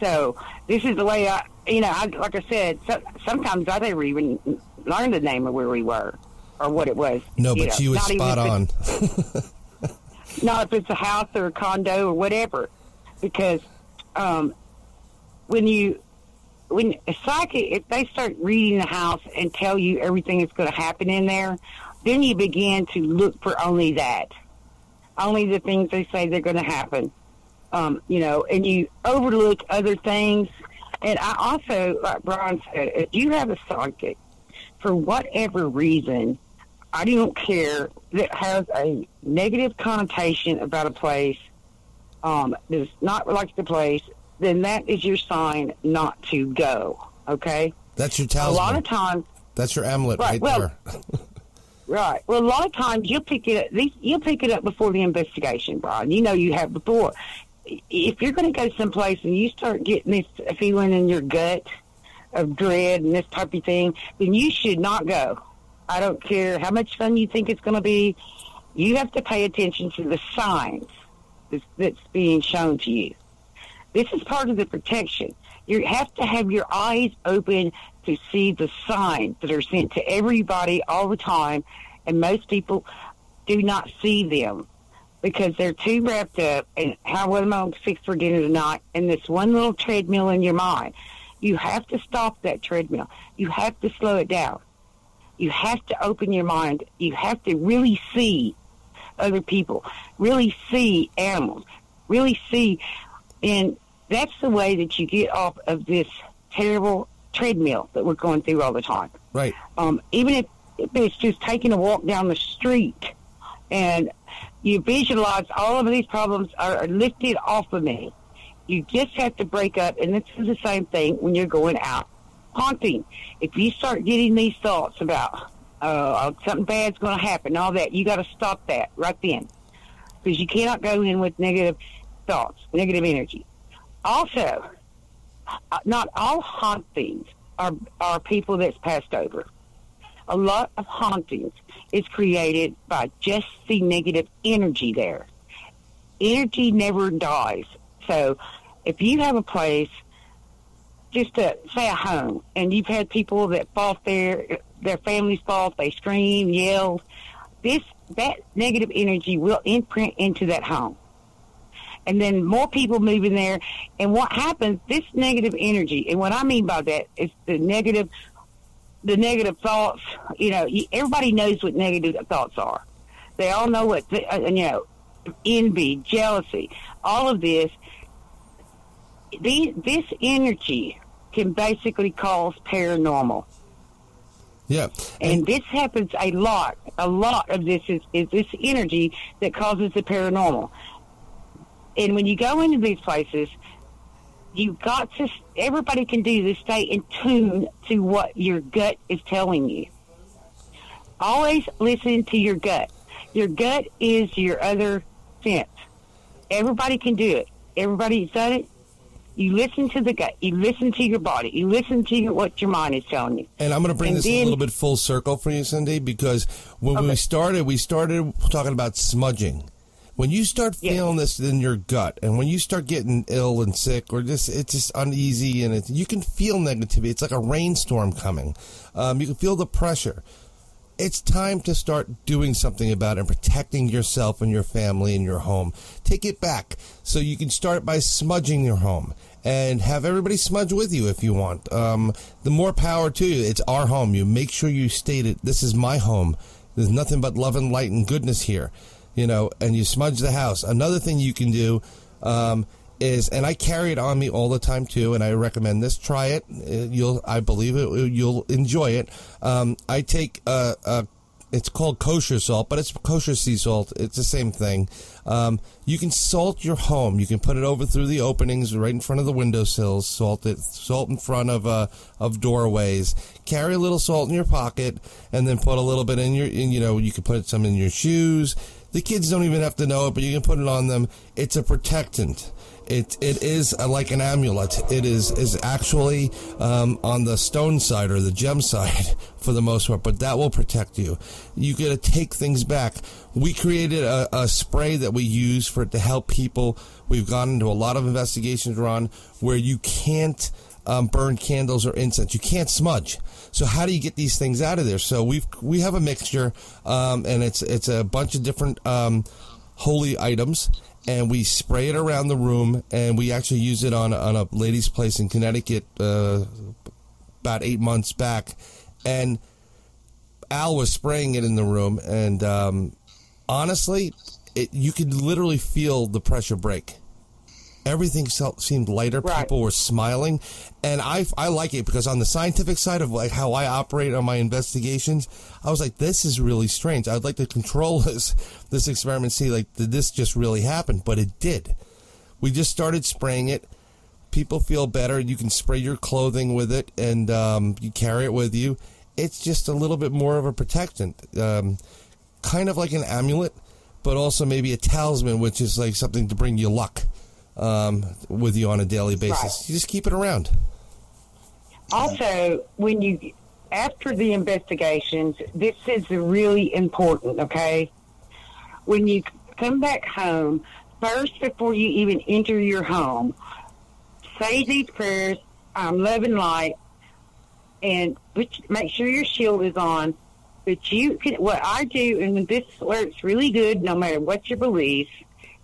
So this is the way I, you know, I, like I said, so, sometimes I never even learned the name of where we were or what it was. No, you but know, she was spot on. Not if it's a house or a condo or whatever, because um, when you when a psychic if they start reading the house and tell you everything that's going to happen in there, then you begin to look for only that, only the things they say they're going to happen. Um, you know, and you overlook other things. And I also, like Brian said, if you have a psychic, for whatever reason, I don't care that has a negative connotation about a place, um, does not like the place, then that is your sign not to go. Okay. That's your talisman. A lot of times. That's your amulet right, right well, there. right. Well, a lot of times you'll pick it up. You'll pick it up before the investigation, Brian. You know you have before. If you're going to go someplace and you start getting this feeling in your gut of dread and this type of thing, then you should not go. I don't care how much fun you think it's going to be. You have to pay attention to the signs that's, that's being shown to you. This is part of the protection. You have to have your eyes open to see the signs that are sent to everybody all the time, and most people do not see them because they're too wrapped up in how what am I going to fix for dinner tonight and this one little treadmill in your mind. You have to stop that treadmill. You have to slow it down. You have to open your mind. You have to really see other people, really see animals, really see and that's the way that you get off of this terrible treadmill that we're going through all the time. Right. Um, even if, it's just taking a walk down the street and you visualize all of these problems are lifted off of me. You just have to break up, and this is the same thing when you're going out haunting. If you start getting these thoughts about uh, something bad's going to happen, all that, you got to stop that right then, because you cannot go in with negative thoughts, negative energy. Also, Uh, not all hauntings are, are people that's passed over. A lot of hauntings is created by just the negative energy there. Energy never dies. So if you have a place, just to say a home, and you've had people that fought there, their families fought, they scream, yell, this that negative energy will imprint into that home and then more people move in there. And what happens, this negative energy, and what I mean by that is the negative, the negative thoughts, you know, everybody knows what negative thoughts are. They all know what, uh, you know, envy, jealousy, all of this. These, this energy can basically cause paranormal. Yeah. And, and, this happens a lot. A lot of this is, is this energy that causes the paranormal. And when you go into these places, you've got to, everybody can do this, stay in tune to what your gut is telling you. Always listen to your gut. Your gut is your other sense. Everybody can do it. Everybody's done it. You listen to the gut. You listen to your body. You listen to your, what your mind is telling you. And I'm going to bring and this then, a little bit full circle for you, Cindy, because when okay. we started, we started talking about smudging when you start feeling yeah. this in your gut, and when you start getting ill and sick, or just it's just uneasy, and it, you can feel negativity. It's like a rainstorm coming. Um, you can feel the pressure. It's time to start doing something about it and protecting yourself and your family and your home. Take it back. So you can start by smudging your home and have everybody smudge with you if you want. Um, the more power to you. It's our home. You make sure you state it. This is my home. There's nothing but love and light and goodness here you know, and you smudge the house. Another thing you can do um, is, and I carry it on me all the time too, and I recommend this. Try it. Uh, you'll, I believe it. You'll enjoy it. Um, I take a, a it's called kosher salt, but it's kosher sea salt. It's the same thing. Um, you can salt your home. You can put it over through the openings, right in front of the windowsills. Salt it. Salt in front of uh, of doorways. Carry a little salt in your pocket, and then put a little bit in your. In, you know, you can put some in your shoes. The kids don't even have to know it, but you can put it on them. It's a protectant. It it is a, like an amulet. It is is actually um, on the stone side or the gem side for the most part, but that will protect you. You got to take things back. We created a, a spray that we use for to help people. We've gone into a lot of investigations, Ron, where you can't um, burn candles or incense. You can't smudge. So how do you get these things out of there? So we've we have a mixture, um, and it's it's a bunch of different um, holy items and we spray it around the room and we actually use it on, on a lady's place in Connecticut uh, about eight months back. And Al was spraying it in the room, and um, honestly, it, you could literally feel the pressure break. Everything seemed lighter. Right. People were smiling, and I I like it because on the scientific side of like how I operate on my investigations, I was like, this is really strange. I'd like to control this this experiment, see like did this just really happen? But it did. We just started spraying it. People feel better. You can spray your clothing with it, and um, you carry it with you it's just a little bit more of a protectant, um, kind of like an amulet, but also maybe a talisman, which is like something to bring you luck um, with you on a daily basis. Right. You just keep it around. Also, when you after the investigations, this is really important. Okay, when you come back home, first before you even enter your home, say these prayers. I'm love and light and which, make sure your shield is on. But you can, what I do, and this works really good, no matter what your beliefs,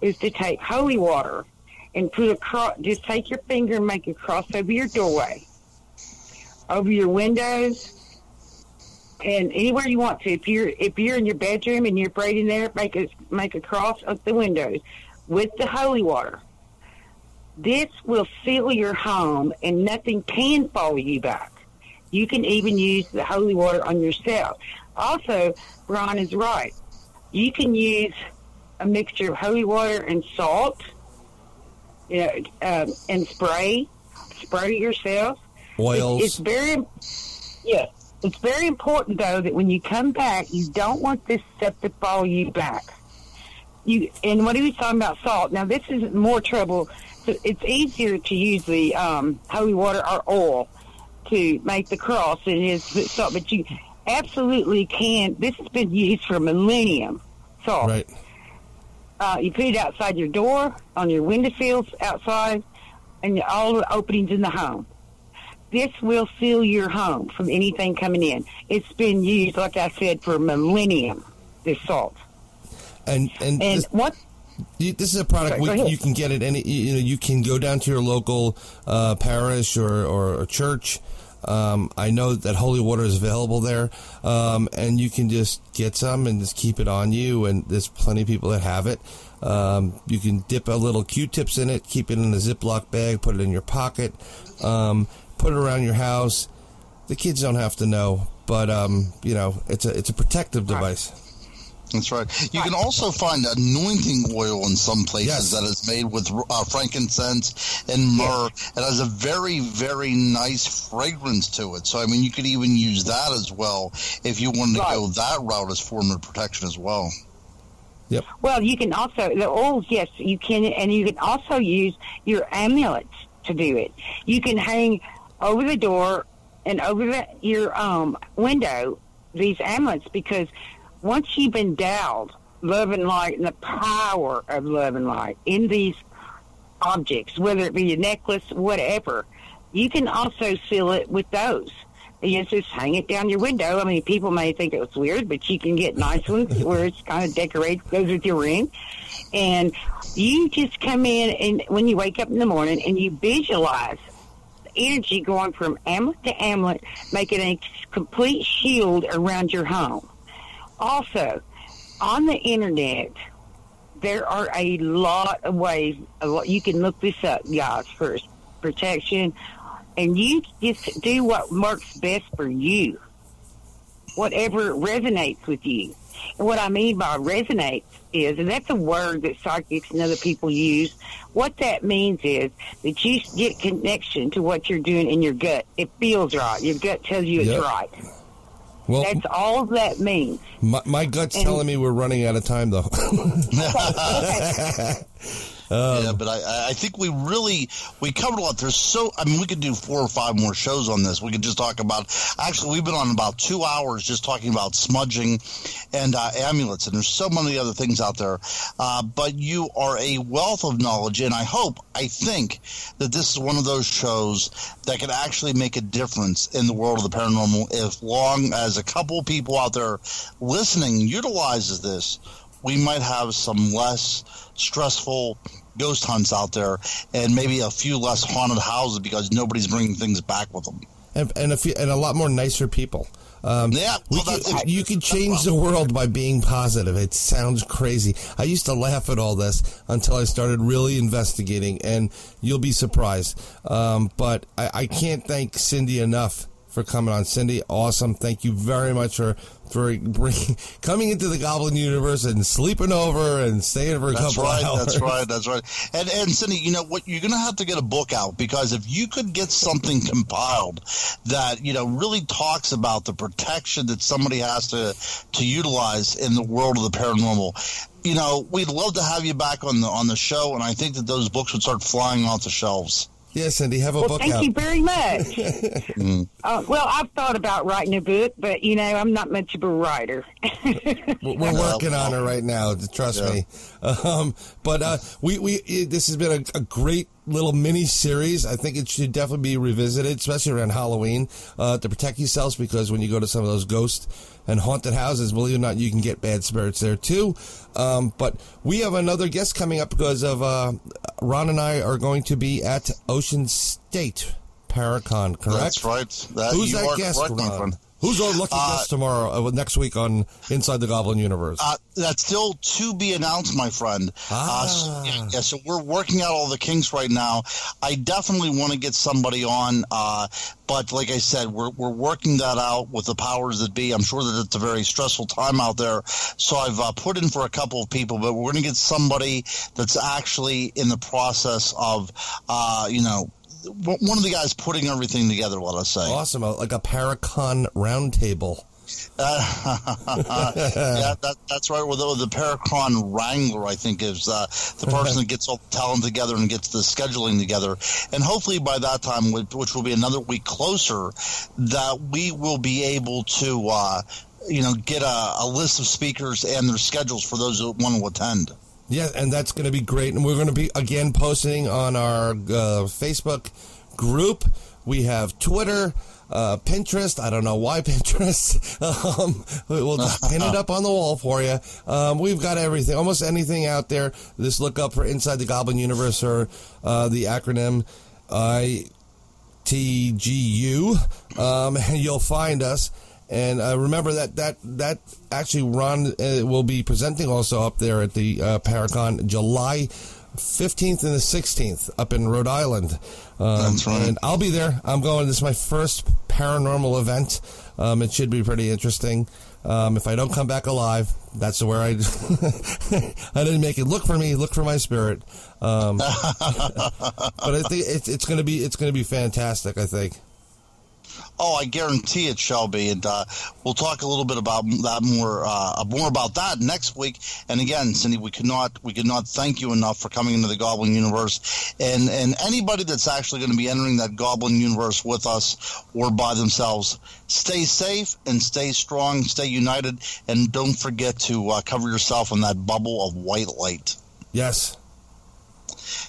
is to take holy water and put a cross. Just take your finger and make a cross over your doorway, over your windows, and anywhere you want to. If you're if you're in your bedroom and you're praying there, make a make a cross up the windows with the holy water. This will seal your home, and nothing can follow you back. You can even use the holy water on yourself. Also, Ron is right. You can use a mixture of holy water and salt, you know, um, and spray, spray yourself. Oils. It's, it's very, yeah. It's very important though that when you come back, you don't want this stuff to follow you back. You and what he was talking about salt. Now this is more trouble. So it's easier to use the um, holy water or oil to make the cross. It is so, but you absolutely can. This has been used for millennium. So, right. Uh, you put it outside your door, on your window sills outside, and all the openings in the home. This will seal your home from anything coming in. It's been used, like I said, for millennium. This salt. And and, and this, what? this is a product Sorry, we, you can get at any. You know, you can go down to your local uh, parish or, or, or church um, I know that holy water is available there, um, and you can just get some and just keep it on you. And there's plenty of people that have it. Um, you can dip a little Q-tips in it, keep it in a Ziploc bag, put it in your pocket, um, put it around your house. The kids don't have to know, but um, you know it's a it's a protective device. That's right. You can also find anointing oil in some places yes. that is made with uh, frankincense and myrrh. It has a very, very nice fragrance to it. So, I mean, you could even use that as well if you wanted right. to go that route as form of protection as well. Yep. Well, you can also the oils. Yes, you can, and you can also use your amulets to do it. You can hang over the door and over the, your um, window these amulets because once you've endowed love and light and the power of love and light in these objects, whether it be a necklace, whatever, you can also seal it with those. You just hang it down your window. I mean, people may think it's weird, but you can get nice ones where it's kind of decorated, goes with your ring. And you just come in and when you wake up in the morning and you visualize energy going from amulet to amulet, making a complete shield around your home. Also, on the internet, there are a lot of ways. of what You can look this up, guys, for protection, and you just do what works best for you, whatever resonates with you. And what I mean by resonates is, and that's a word that psychics and other people use. What that means is that you get connection to what you're doing in your gut. It feels right. Your gut tells you yep. it's right. Well, that's all that means. My, my gut's and, telling me we're running out of time, though. Um, yeah, but I, I think we really we covered a lot. There's so I mean we could do four or five more shows on this. We could just talk about. Actually, we've been on about two hours just talking about smudging and uh, amulets, and there's so many other things out there. Uh, but you are a wealth of knowledge, and I hope, I think that this is one of those shows that can actually make a difference in the world of the paranormal. As long as a couple people out there listening utilizes this we might have some less stressful ghost hunts out there, and maybe a few less haunted houses because nobody's bringing things back with them. And and a, few, and a lot more nicer people. Um, yeah, well, can, you can change the world by being positive. It sounds crazy. I used to laugh at all this until I started really investigating, and you'll be surprised. Um, but I, I can't thank Cindy enough for coming on. Cindy, awesome. Thank you very much for for bringing, coming into the Goblin universe and sleeping over and staying for a that's couple right, hours. That's right. That's right. And and Cindy, you know what? You're going to have to get a book out because if you could get something compiled that you know really talks about the protection that somebody has to to utilize in the world of the paranormal, you know, we'd love to have you back on the on the show, and I think that those books would start flying off the shelves. Yes, Cindy, have a well, book thank out. you very much. uh, well, I've thought about writing a book, but you know, I'm not much of a writer. We're working on it right now. Trust yeah. me. Um, but uh, we we this has been a, a, great little mini series. I think it should definitely be revisited, especially around Halloween, uh, to protect yourselves because when you go to some of those ghost and haunted houses, believe it or not, you can get bad spirits there too. Um, but we have another guest coming up because of uh, Ron and I are going to be at Ocean State Paracon. Correct? That's right. That, Who's that guest, Ron? Who's our lucky uh, guest tomorrow, uh, next week on Inside the Goblin Universe? Uh, that's still to be announced, my friend. Ah. So, yeah, yeah, so we're working out all the kinks right now. I definitely want to get somebody on, uh, but like I said, we're, we're working that out with the powers that be. I'm sure that it's a very stressful time out there. So I've uh, put in for a couple of people, but we're going to get somebody that's actually in the process of, uh, you know, one of the guys putting everything together. Let us say, awesome, like a Paracon roundtable. Uh, yeah, that, that's right. Well, the, the Paracon Wrangler, I think, is uh, the person that gets all the talent together and gets the scheduling together. And hopefully by that time, which will be another week closer, that we will be able to, uh, you know, get a, a list of speakers and their schedules for those who want to attend. Yeah, and that's going to be great. And we're going to be again posting on our uh, Facebook group. We have Twitter, uh, Pinterest. I don't know why Pinterest. Um, we'll just pin it up on the wall for you. Um, we've got everything, almost anything out there. Just look up for Inside the Goblin Universe or uh, the acronym I T G U, um, and you'll find us. And uh, remember that that that actually Ron uh, will be presenting also up there at the uh, Paracon July 15th and the 16th up in Rhode Island. Um, That's right. And I'll be there. I'm going. This is my first paranormal event. Um, it should be pretty interesting. Um, if I don't come back alive, that's where I. I didn't make it. Look for me. Look for my spirit. Um, but I think it's, it's going to be it's going to be fantastic. I think. Oh, I guarantee it shall be, and uh, we'll talk a little bit about that more uh, more about that next week. And again, Cindy, we could not we could not thank you enough for coming into the Goblin universe, and and anybody that's actually going to be entering that Goblin universe with us or by themselves. Stay safe and stay strong, stay united, and don't forget to uh, cover yourself in that bubble of white light. Yes.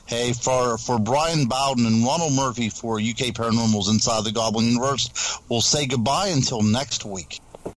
Hey, for, for Brian Bowden and Ronald Murphy for UK Paranormals Inside the Goblin Universe, we'll say goodbye until next week.